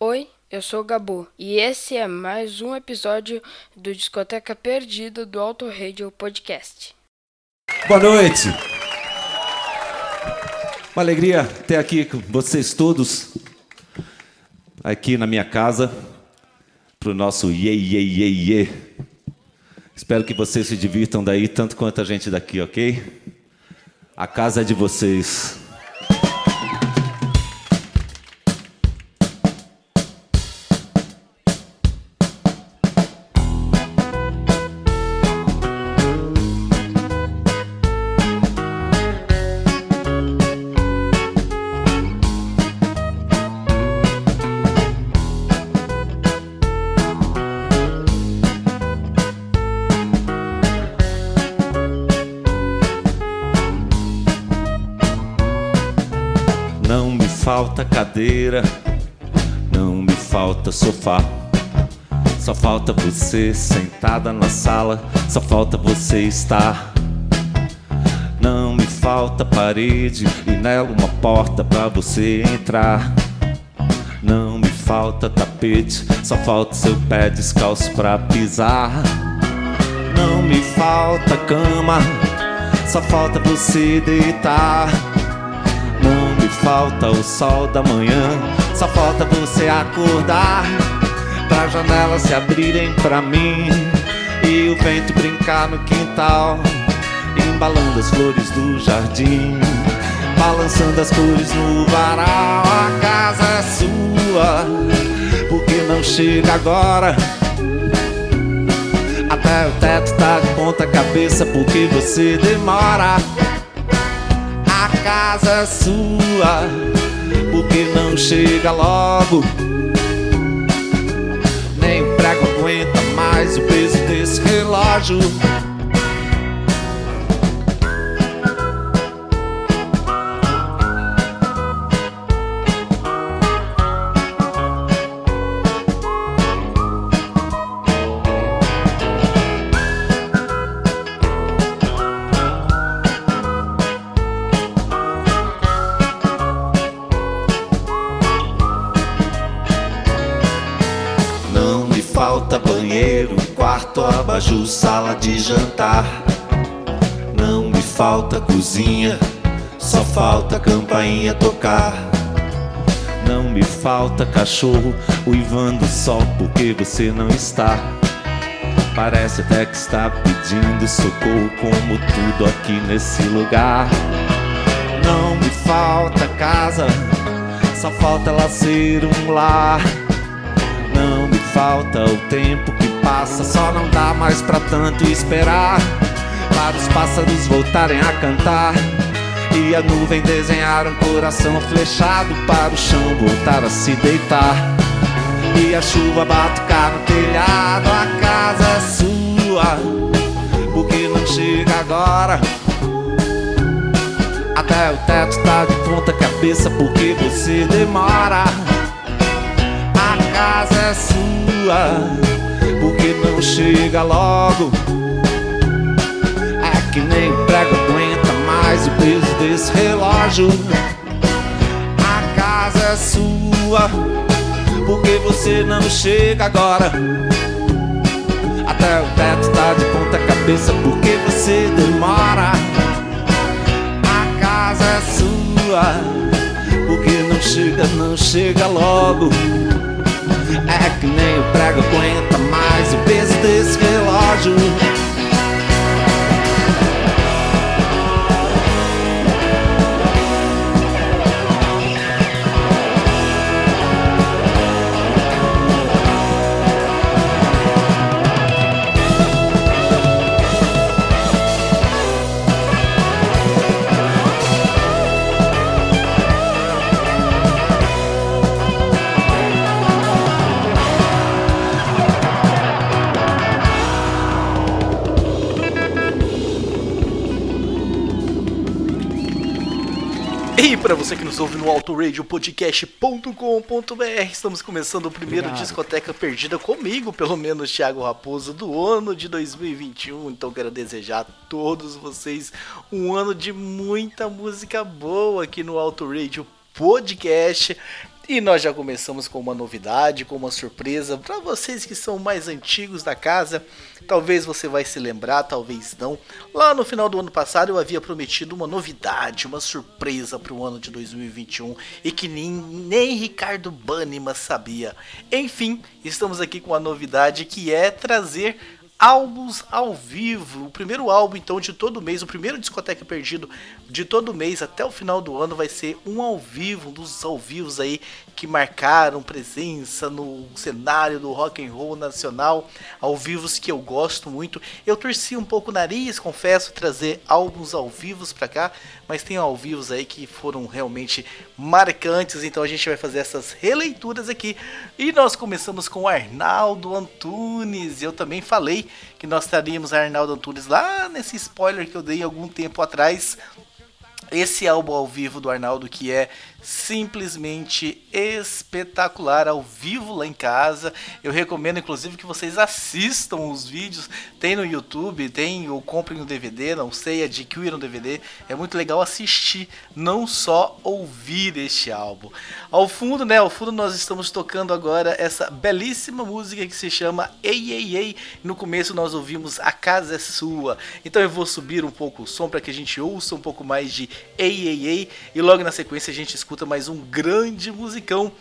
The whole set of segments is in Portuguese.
Oi, eu sou o Gabu e esse é mais um episódio do Discoteca Perdida do Auto Radio Podcast. Boa noite. Uma alegria ter aqui com vocês todos, aqui na minha casa, para o nosso Ye Ye Ye Ye. Espero que vocês se divirtam daí tanto quanto a gente daqui, ok? A casa é de vocês. Cadeira, não me falta sofá. Só falta você sentada na sala, só falta você estar. Não me falta parede e nela uma porta pra você entrar. Não me falta tapete, só falta seu pé descalço pra pisar. Não me falta cama, só falta você deitar. Falta o sol da manhã, só falta você acordar. Pra janelas se abrirem pra mim e o vento brincar no quintal, embalando as flores do jardim, balançando as cores no varal. A casa é sua, porque não chega agora? Até o teto tá de ponta cabeça, porque você demora casa sua, porque não chega logo. Nem o prego aguenta mais o peso desse relógio. Abajur, sala de jantar. Não me falta cozinha, só falta campainha tocar. Não me falta cachorro uivando só porque você não está. Parece até que está pedindo socorro, como tudo aqui nesse lugar. Não me falta casa, só falta ela ser um lar. Não me falta o tempo que passa, só não dá mais pra tanto esperar. Para os pássaros voltarem a cantar e a nuvem desenhar um coração flechado para o chão voltar a se deitar. E a chuva batucar no telhado, a casa é sua, porque não chega agora. Até o teto tá de ponta cabeça, porque você demora a casa é sua, chega logo. É que nem prego aguenta mais o peso desse relógio. A casa é sua, porque você não chega agora. Até o teto tá de ponta cabeça, porque você demora. A casa é sua, porque não chega, não chega logo. É que nem o prego aguenta mais o peso desse relógio. E para você que nos ouve no autoradiopodcast.com.br, estamos começando o primeiro Obrigado. Discoteca Perdida comigo, pelo menos Thiago Raposo, do ano de 2021. Então quero desejar a todos vocês um ano de muita música boa aqui no Auto Radio Podcast. E nós já começamos com uma novidade, com uma surpresa para vocês que são mais antigos da casa. Talvez você vai se lembrar, talvez não. Lá no final do ano passado eu havia prometido uma novidade, uma surpresa para o ano de 2021 e que nem, nem Ricardo Banniman sabia. Enfim, estamos aqui com a novidade que é trazer álbuns ao vivo. O primeiro álbum, então, de todo mês, o primeiro discoteca perdido de todo mês até o final do ano vai ser um ao vivo, um dos ao vivos aí que marcaram presença no cenário do rock and roll nacional, ao vivos que eu gosto muito. Eu torci um pouco o nariz, confesso, trazer álbuns ao vivos para cá, mas tem ao vivos aí que foram realmente marcantes, então a gente vai fazer essas releituras aqui. E nós começamos com Arnaldo Antunes. Eu também falei que nós traríamos Arnaldo Antunes lá nesse spoiler que eu dei algum tempo atrás. Esse álbum ao vivo do Arnaldo que é simplesmente espetacular ao vivo lá em casa. Eu recomendo inclusive que vocês assistam os vídeos, tem no YouTube, tem ou comprem no DVD, não sei, adquiram no DVD. É muito legal assistir, não só ouvir este álbum. Ao fundo, né, ao fundo nós estamos tocando agora essa belíssima música que se chama Ei Ei Ei. No começo nós ouvimos A Casa é Sua. Então eu vou subir um pouco o som para que a gente ouça um pouco mais de Ei Ei Ei e logo na sequência a gente escuta escuta mais um grande musicão.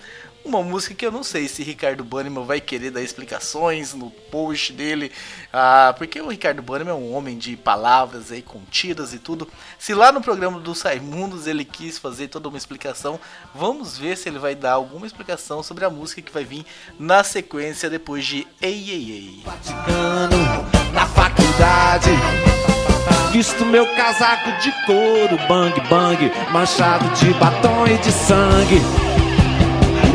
Uma música que eu não sei se Ricardo Banniman vai querer dar explicações no post dele, ah, porque o Ricardo Banniman é um homem de palavras aí contidas e tudo. Se lá no programa do Saimundos ele quis fazer toda uma explicação, vamos ver se ele vai dar alguma explicação sobre a música que vai vir na sequência depois de Ei Ei Ei. Vaticano, na faculdade Visto meu casaco de couro, bang bang, manchado de batom e de sangue.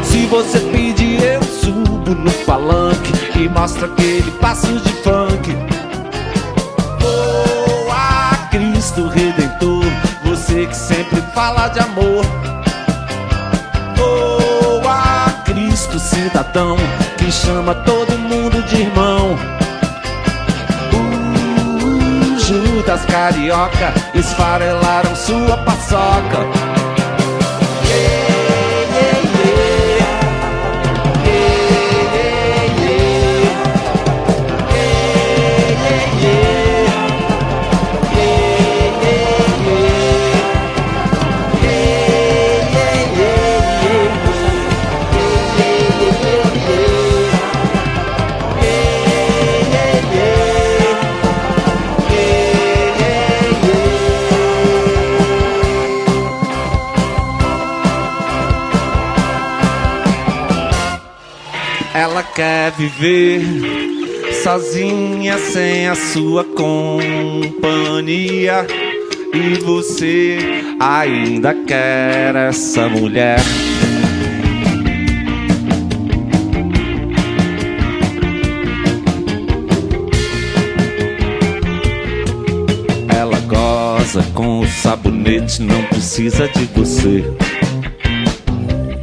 Se você pedir, eu subo no palanque e mostro aquele passo de funk. Oh, a Cristo Redentor, você que sempre fala de amor. Oh, a Cristo cidadão, que chama todo mundo de irmão. Judas carioca esfarelaram sua paçoca. Quer viver sozinha sem a sua companhia. E você ainda quer essa mulher. Ela goza com o sabonete, não precisa de você.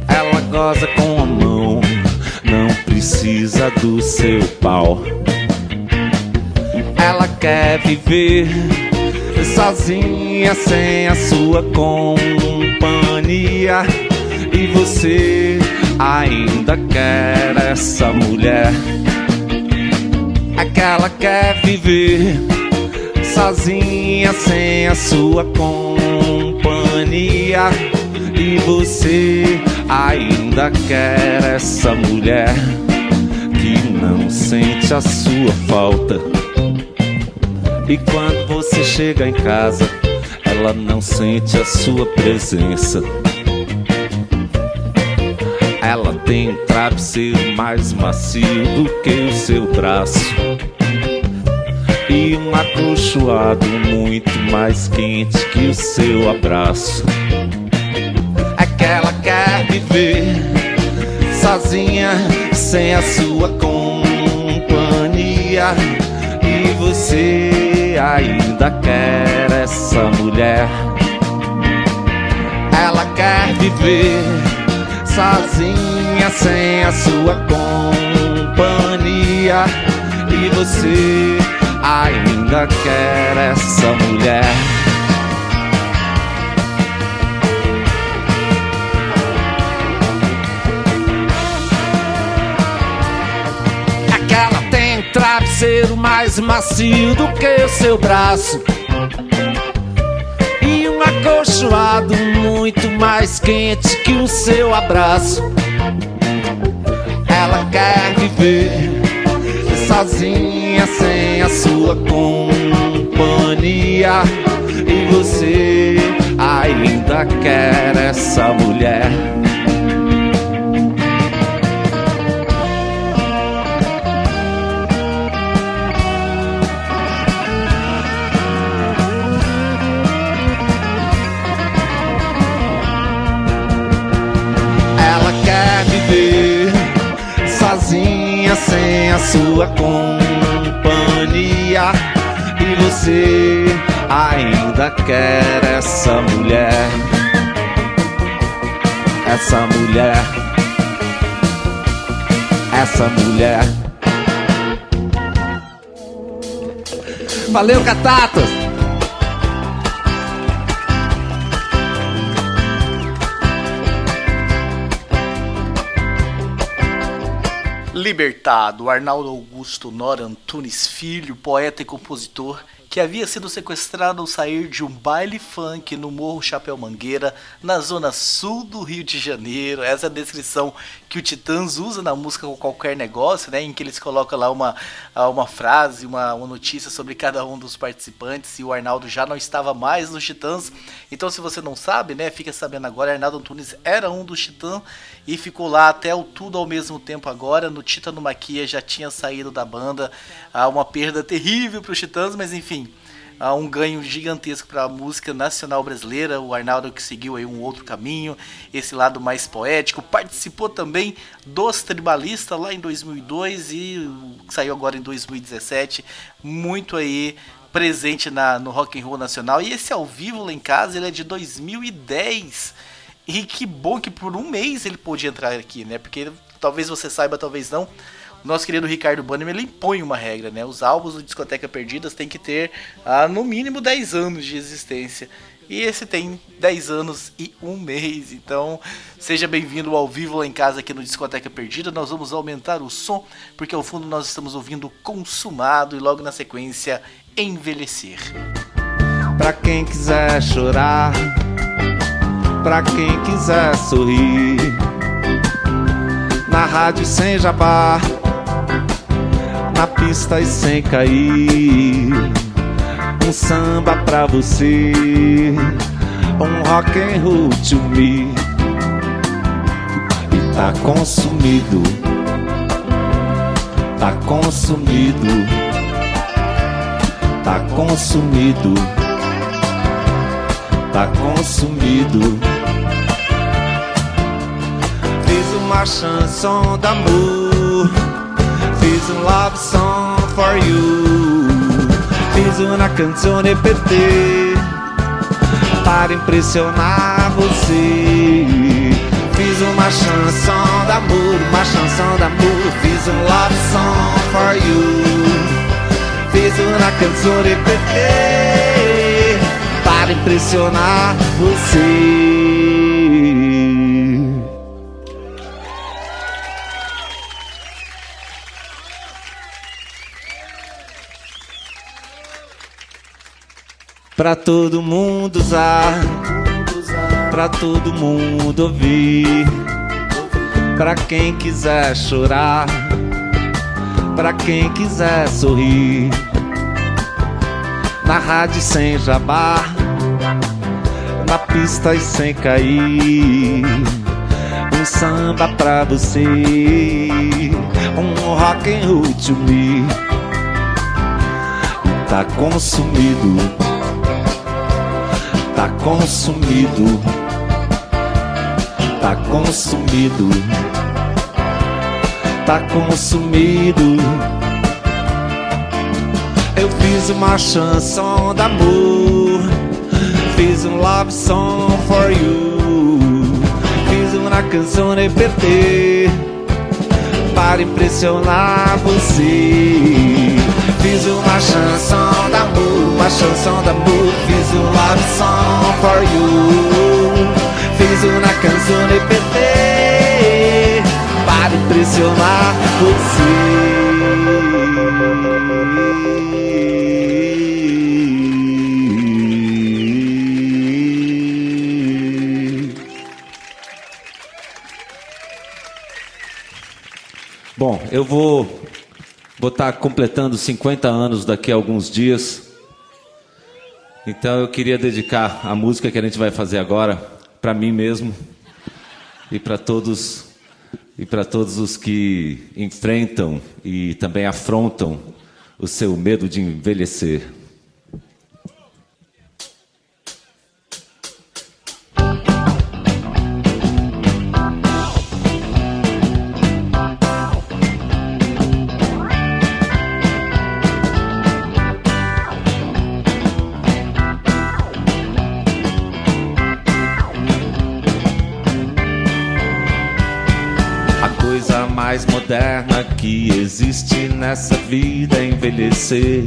Ela goza com a mão precisa do seu pau. Ela quer viver sozinha sem a sua companhia. E você ainda quer essa mulher? Aquela quer viver sozinha sem a sua companhia. E você ainda quer essa mulher? Não sente a sua falta. E quando você chega em casa, ela não sente a sua presença. Ela tem um travesseiro mais macio do que o seu braço. E um acolchoado muito mais quente que o seu abraço. Aquela quer viver sozinha, sem a sua companhia. E você ainda quer essa mulher. Ela quer viver sozinha, sem a sua companhia. E você ainda quer essa mulher. Travesseiro mais macio do que o seu braço. E um acolchoado muito mais quente que o seu abraço. Ela quer viver sozinha sem a sua companhia. E você ainda quer essa mulher. Sua companhia. E você ainda quer essa mulher. Essa mulher. Essa mulher. Valeu, Catatas! Libertado, Arnaldo Augusto Nora Antunes Filho, poeta e compositor, que havia sido sequestrado ao sair de um baile funk no Morro Chapéu Mangueira, na zona sul do Rio de Janeiro. Essa é a descrição que o Titãs usa na música com qualquer negócio, né? Em que eles colocam lá uma, uma frase, uma, uma notícia sobre cada um dos participantes. E o Arnaldo já não estava mais nos Titãs. Então, se você não sabe, né? Fica sabendo agora. Arnaldo Antunes era um dos Titãs e ficou lá até o tudo ao mesmo tempo agora. No Maquia já tinha saído da banda. Há uma perda terrível para os Titãs, mas enfim um ganho gigantesco para a música nacional brasileira. O Arnaldo que seguiu aí um outro caminho, esse lado mais poético, participou também dos Tribalistas lá em 2002 e saiu agora em 2017, muito aí presente na, no rock and roll nacional. E esse ao vivo lá em casa, ele é de 2010. E que bom que por um mês ele pôde entrar aqui, né? Porque talvez você saiba, talvez não nosso querido Ricardo Bannerman ele impõe uma regra, né? Os álbuns do Discoteca Perdidas tem que ter ah, no mínimo 10 anos de existência. E esse tem 10 anos e um mês. Então, seja bem-vindo ao vivo lá em casa aqui no Discoteca Perdida. Nós vamos aumentar o som, porque ao fundo nós estamos ouvindo Consumado e logo na sequência Envelhecer. Pra quem quiser chorar, pra quem quiser sorrir, na rádio sem jabá na pista e sem cair. Um samba pra você, um rock and roll to me. E tá consumido, tá consumido, tá consumido, tá consumido. Fiz uma chanson d'amor Fiz um love song for you. Fiz uma canzone per te. Para impressionar você. Fiz uma chanson d'amor, uma chanson d'amor. Fiz um love song for you. Fiz uma canzone per te. Para impressionar você. Pra todo mundo usar, pra todo mundo ouvir. Pra quem quiser chorar, pra quem quiser sorrir. Na rádio sem jabá, na pista e sem cair. Um samba pra você, um rock and roll to me. Tá consumido tá consumido, tá consumido, tá consumido. Eu fiz uma chanson d'amor, fiz um love song for you, fiz uma canção PT para impressionar você. Fiz uma chanson d'amour, uma chanson d'amour. Fiz um love song for you. Fiz uma canção de PT Para impressionar você. Bom, eu vou vou estar completando 50 anos daqui a alguns dias. Então eu queria dedicar a música que a gente vai fazer agora para mim mesmo e para todos e para todos os que enfrentam e também afrontam o seu medo de envelhecer. Vida envelhecer.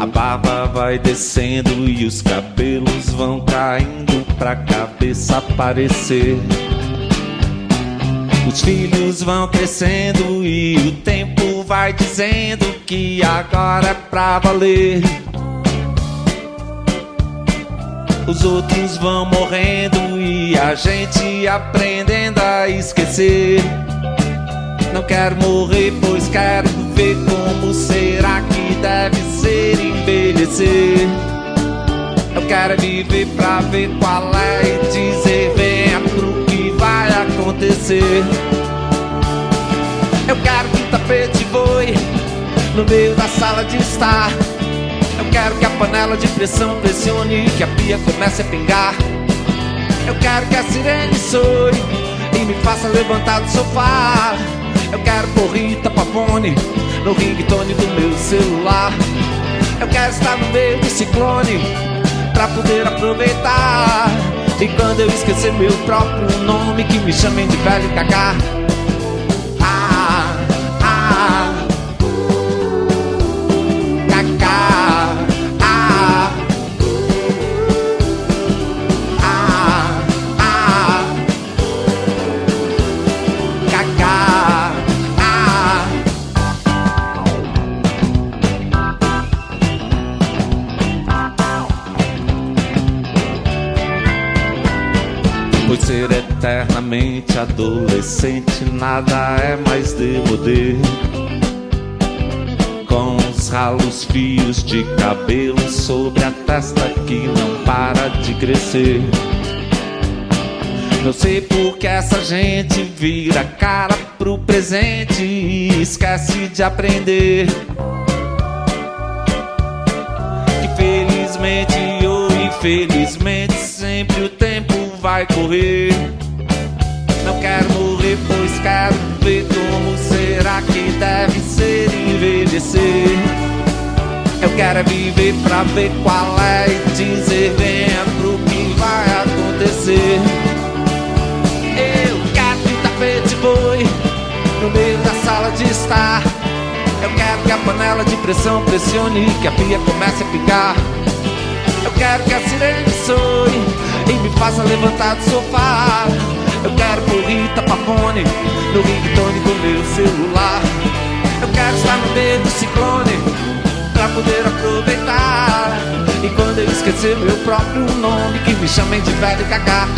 A barba vai descendo e os cabelos vão caindo pra cabeça aparecer. Os filhos vão crescendo e o tempo vai dizendo que agora é pra valer. Os outros vão morrendo e a gente aprendendo a esquecer. Não quero morrer, pois quero ver como será que deve ser envelhecer. Eu quero viver pra ver qual é e dizer venha pro que vai acontecer. Eu quero que o tapete voe no meio da sala de estar. Eu quero que a panela de pressão pressione, que a pia comece a pingar. Eu quero que a sirene soe e me faça levantar do sofá. Eu quero pôr Rita Pavone no ringtone do meu celular. Eu quero estar no meio do ciclone pra poder aproveitar. E quando eu esquecer meu próprio nome, que me chamem de velho cacá. Nada é mais demodê. Com os ralos fios de cabelo sobre a testa que não para de crescer. Não sei por que essa gente vira cara pro presente e esquece de aprender. Que felizmente ou infelizmente sempre o tempo vai correr. Não quero morrer, pois quero ver como será que deve ser envelhecer. Eu quero é viver pra ver qual é e dizer venha pro que vai acontecer. Eu quero que o tapete voe no meio da sala de estar. Eu quero que a panela de pressão pressione, que a pia comece a picar. Eu quero que a sirene soe e me faça levantar do sofá. Eu quero por Rita Pavone no ringtone do meu celular. Eu quero estar no meio do ciclone pra poder aproveitar. E quando eu esquecer meu próprio nome, que me chamem de velho cacá.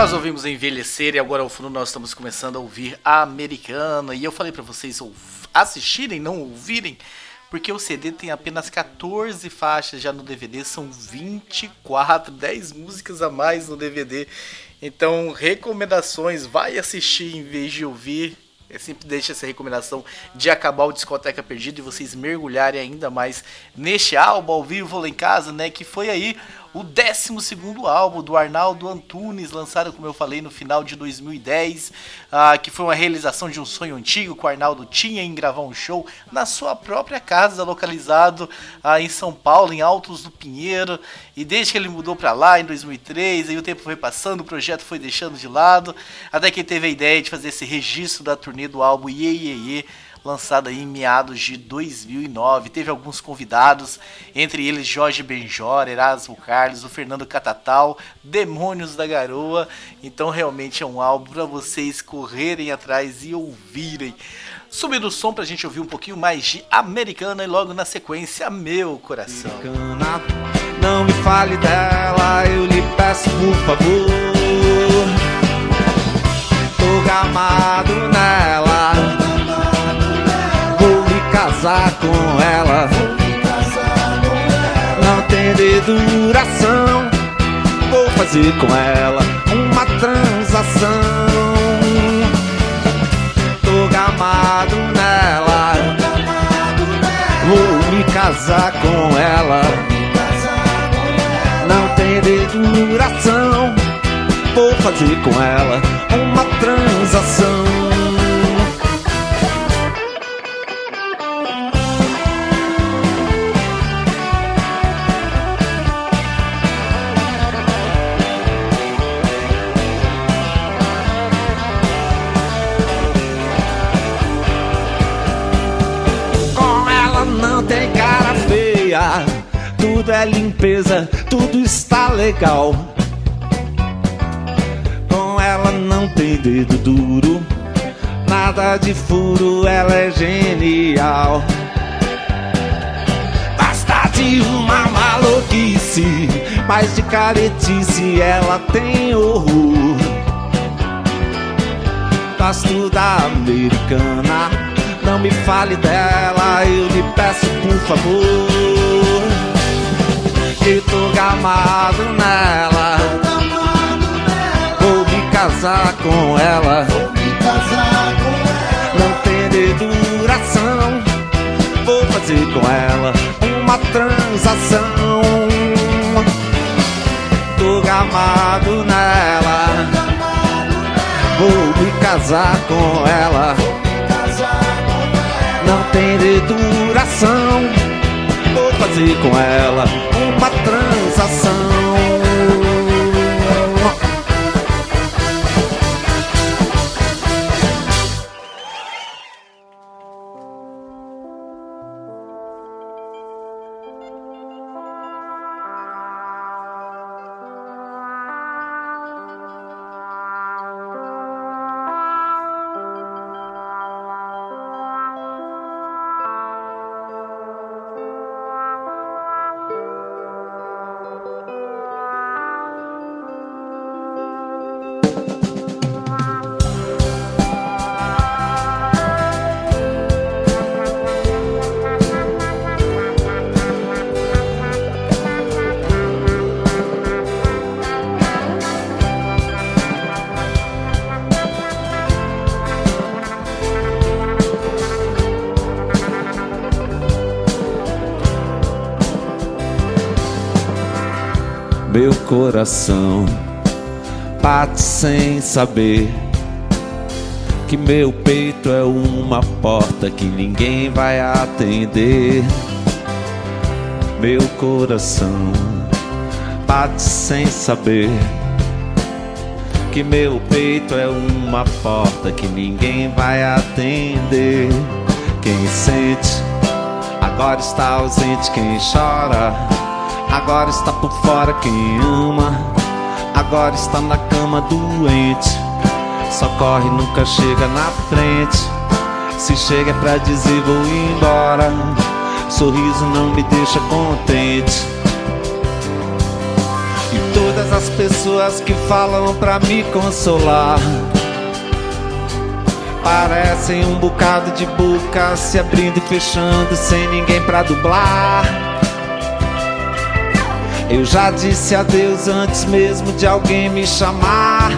Nós ouvimos Envelhecer e agora ao fundo nós estamos começando a ouvir a Americana. E eu falei para vocês assistirem, não ouvirem, porque o CD tem apenas 14 faixas, já no DVD são 24, 10 músicas a mais no DVD. Então, recomendações, vai assistir em vez de ouvir. Eu sempre deixo essa recomendação de acabar o Discoteca Perdida e vocês mergulharem ainda mais neste álbum ao vivo lá em casa, né? Que foi aí o 12 álbum do Arnaldo Antunes, lançado, como eu falei, no final de 2010, ah, que foi uma realização de um sonho antigo que o Arnaldo tinha em gravar um show na sua própria casa, localizado ah, em São Paulo, em Altos do Pinheiro. E desde que ele mudou para lá, em 2003, aí o tempo foi passando, o projeto foi deixando de lado, até que ele teve a ideia de fazer esse registro da turnê do álbum Ye Ye Ye lançada em meados de 2009. Teve alguns convidados, entre eles Jorge Benjor, Erasmo Carlos, o Fernando Catatal, Demônios da Garoa. Então realmente é um álbum para vocês correrem atrás e ouvirem. Subindo o som pra gente ouvir um pouquinho mais de Americana e logo na sequência Meu Coração. Americana, não me fale dela, eu lhe peço por favor. Tô gamado nela casar com ela. Não tem de duração. Vou fazer com ela uma transação. Tô gamado nela. Vou me casar com ela. Não tem de duração. Vou fazer com ela uma transação. Tudo é limpeza, tudo está legal. Com ela não tem dedo duro, nada de furo, ela é genial. Basta de uma maluquice, mas de caretice ela tem horror. Gosto da americana, não me fale dela, eu lhe peço por favor tô gamado nela. Vou me casar com ela. Não tem duração. Vou fazer com ela uma transação. Tô gamado nela. Vou me casar com ela. Não tem duração vou fazer com ela uma transação. Meu coração bate sem saber que meu peito é uma porta que ninguém vai atender. Meu coração bate sem saber que meu peito é uma porta que ninguém vai atender. Quem sente agora está ausente, quem chora Agora está por fora quem ama. Agora está na cama doente. Só corre, nunca chega na frente. Se chega é pra dizer vou embora. Sorriso não me deixa contente. E todas as pessoas que falam pra me consolar. Parecem um bocado de boca se abrindo e fechando sem ninguém pra dublar. Eu já disse adeus antes mesmo de alguém me chamar.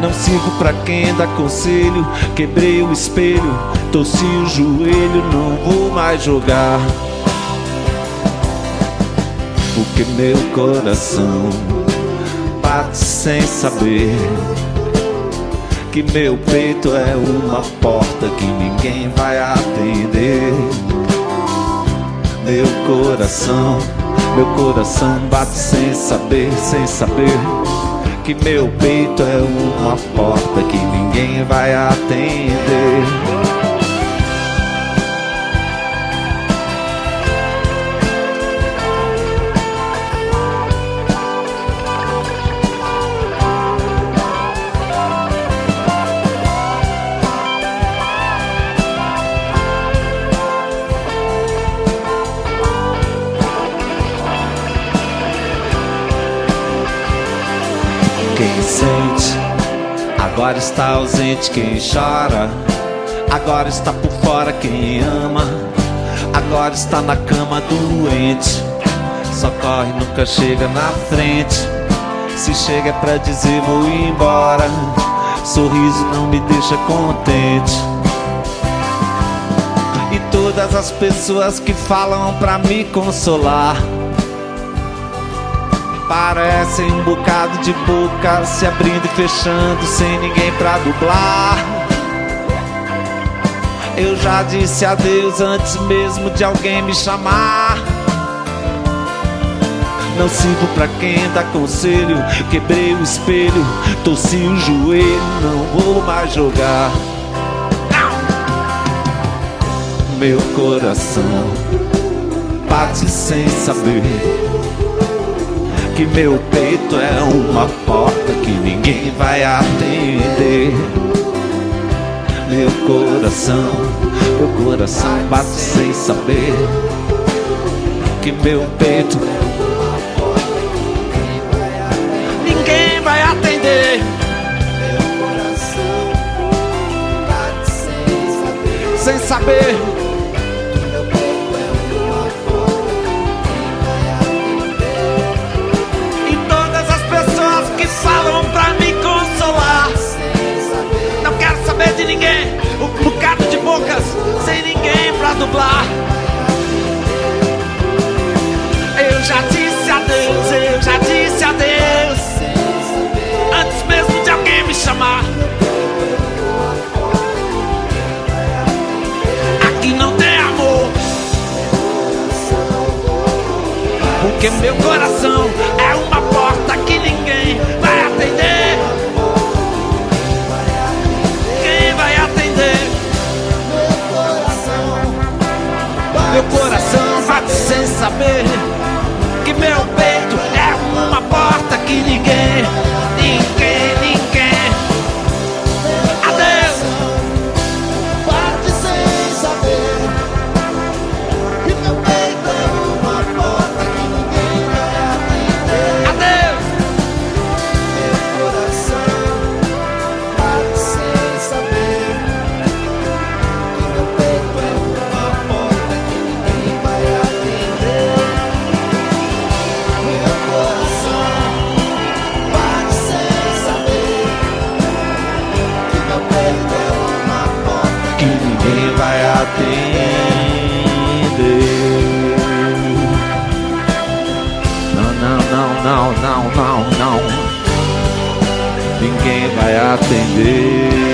Não sirvo pra quem dá conselho. Quebrei o espelho, torci o joelho, não vou mais jogar. Porque meu coração bate sem saber que meu peito é uma porta que ninguém vai atender. Meu coração, meu coração bate sem saber, sem saber que meu peito é uma porta que ninguém vai atender. Agora está ausente quem chora. Agora está por fora quem ama. Agora está na cama doente. Só corre, nunca chega na frente. Se chega é pra dizer vou embora. Sorriso não me deixa contente. E todas as pessoas que falam pra me consolar Parecem um bocado de boca se abrindo e fechando sem ninguém pra dublar. Eu já disse adeus antes mesmo de alguém me chamar. Não sirvo pra quem dá conselho. Quebrei o espelho, torci o joelho, não vou mais jogar. Meu coração bate sem saber que meu peito é uma porta que ninguém vai atender. Meu coração, meu coração bate sem saber que meu peito ninguém vai atender. Meu coração bate sem saber, sem saber. Ninguém, um bocado de bocas, sem ninguém pra dublar. Eu já disse adeus, eu já disse adeus, antes mesmo de alguém me chamar. Aqui não tem amor, porque meu coração saber que meu peito é uma porta que ninguém, não, não, não. Ninguém vai atender.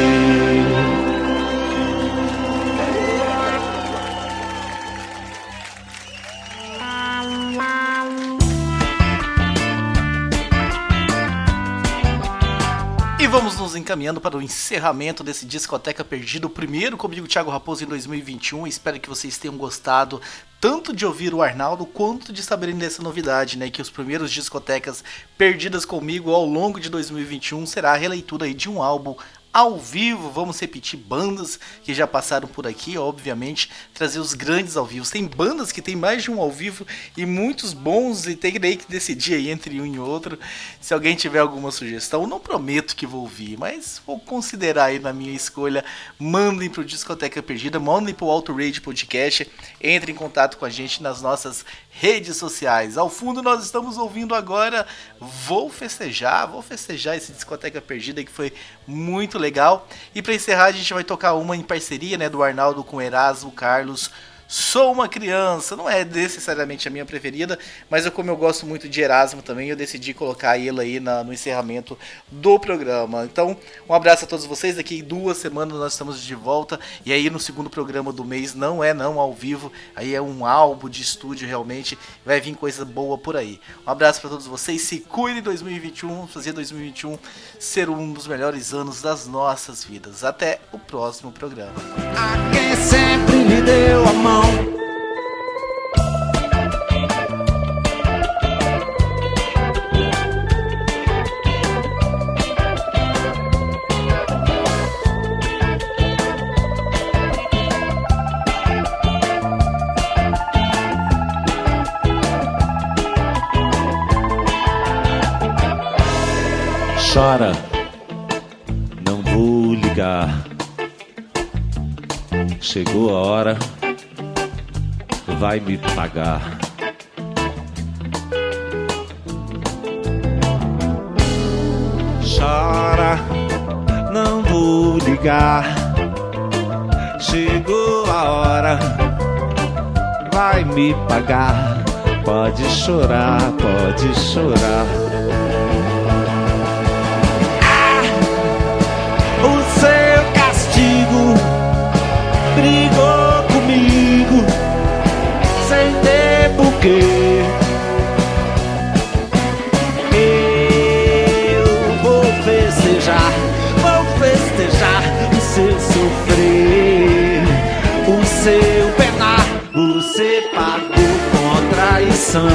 Encaminhando para o encerramento desse Discoteca Perdido, o primeiro comigo, Thiago Raposo, em 2021. Espero que vocês tenham gostado tanto de ouvir o Arnaldo quanto de saberem dessa novidade, né? Que os primeiros discotecas perdidas comigo ao longo de 2021 será a releitura de um álbum ao vivo. Vamos repetir bandas que já passaram por aqui, obviamente, trazer os grandes ao vivo. Tem bandas que tem mais de um ao vivo e muitos bons e tem que decidir aí entre um e outro. Se alguém tiver alguma sugestão, não prometo que vou ouvir, mas vou considerar aí na minha escolha. Mandem pro Discoteca Perdida, mandem pro Auto Rage Podcast, entre em contato com a gente nas nossas redes sociais. Ao fundo nós estamos ouvindo agora Vou Festejar, vou festejar esse Discoteca Perdida que foi muito legal. E para encerrar a gente vai tocar uma em parceria, né, do Arnaldo com Erasmo Carlos, Sou uma criança, não é necessariamente a minha preferida, mas eu, como eu gosto muito de Erasmo também, eu decidi colocar ele aí na- no encerramento do programa. Então, um abraço a todos vocês. Daqui duas semanas nós estamos de volta. E aí no segundo programa do mês não é não ao vivo, aí é um álbum de estúdio realmente. Vai vir coisa boa por aí. Um abraço para todos vocês. Se cuidem em 2021, vamos fazer 2021 ser um dos melhores anos das nossas vidas. Até o próximo programa. Chora, não vou ligar. Chegou a hora, vai me pagar. Chora, não vou ligar. Chegou a hora, vai me pagar. Pode chorar, pode chorar. Ah, o seu castigo brigou comigo ter porquê. Eu vou festejar, vou festejar o seu sofrer, o seu penar, você pagou com traição.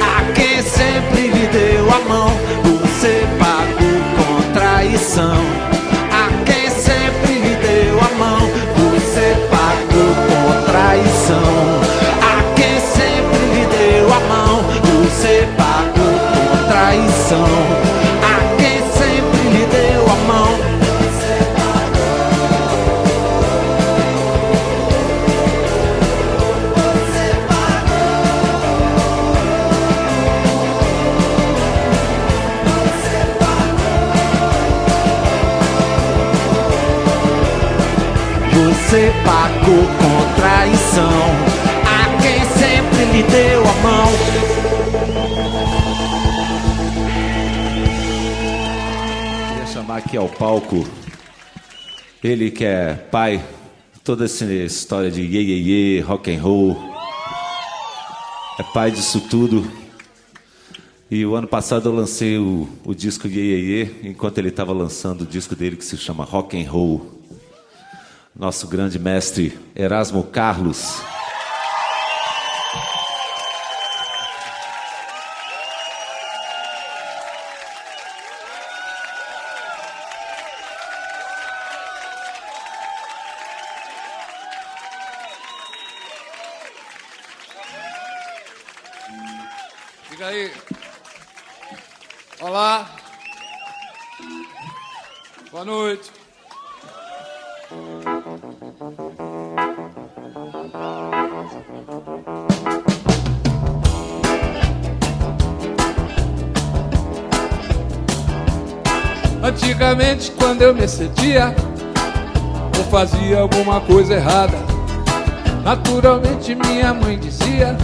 A quem sempre lhe deu a mão, você pagou com traição. A quem sempre lhe deu a mão, você pagou com traição. A quem sempre lhe deu a mão, você pagou com traição. A quem sempre lhe deu a mão. Ao palco ele que é pai toda essa história de iê, iê, iê, rock and roll. É pai disso tudo. E o ano passado eu lancei o, o disco Iê, iê, iê, enquanto ele estava lançando o disco dele que se chama Rock and Roll nosso grande mestre Erasmo Carlos. Boa noite. Antigamente, quando eu me excedia, eu fazia alguma coisa errada. Naturalmente, minha mãe dizia: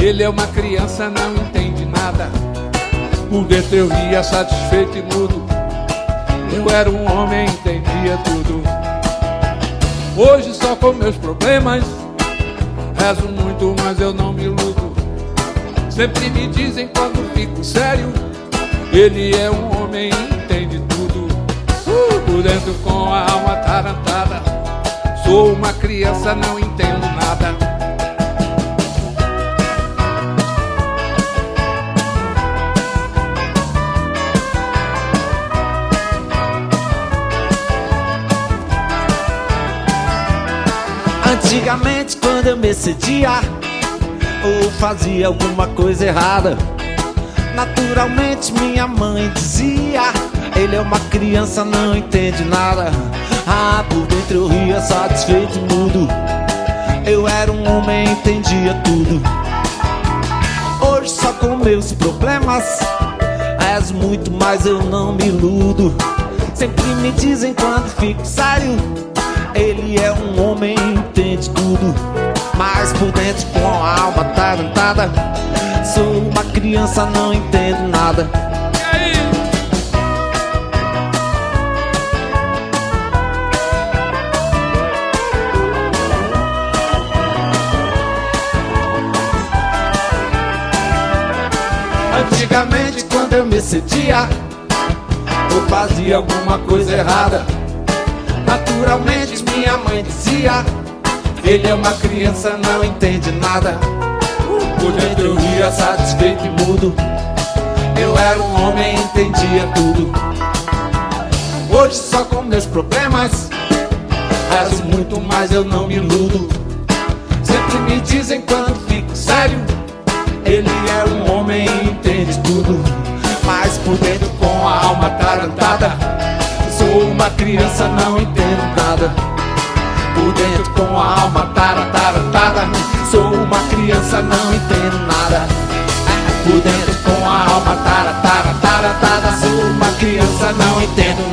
Ele é uma criança, não entende nada. Por dentro eu ria satisfeito e mudo. Eu era um homem, entendia tudo. Hoje só com meus problemas. Rezo muito, mas eu não me iludo. Sempre me dizem quando fico sério. Ele é um homem entende tudo. Uh, por dentro com a alma tarantada. Sou uma criança, não entendo nada. Antigamente, quando eu me excedia ou fazia alguma coisa errada, naturalmente minha mãe dizia: Ele é uma criança, não entende nada. Ah, por dentro eu ria satisfeito e mudo. Eu era um homem, entendia tudo. Hoje só com meus problemas. És muito, mas eu não me iludo. Sempre me dizem quando fico sério. Ele é um homem, entende tudo. Mas por dentro com a alma tarantada Sou uma criança, não entendo nada? Antigamente quando eu me sentia Ou fazia alguma coisa errada Naturalmente mãe dizia Ele é uma criança, não entende nada Por dentro eu ria satisfeito e mudo Eu era um homem entendia tudo Hoje só com meus problemas Rezo muito, mas eu não me iludo Sempre me dizem quando fico sério ele é um homem entende tudo, mas por dentro com a alma tarantada. Sou uma criança, não entendo nada. Com a alma tarantada. Sou uma criança, não entendo nada. Por dentro com a alma tarantada. Sou uma criança, não entendo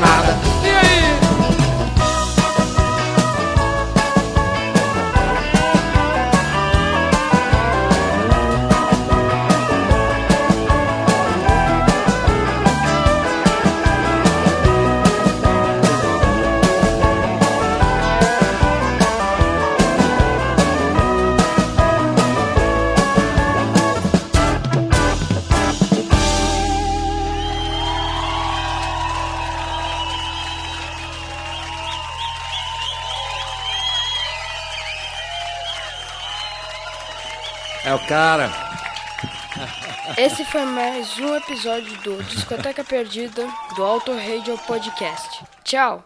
episódio do Discoteca Perdida do Auto Radio Podcast. Tchau!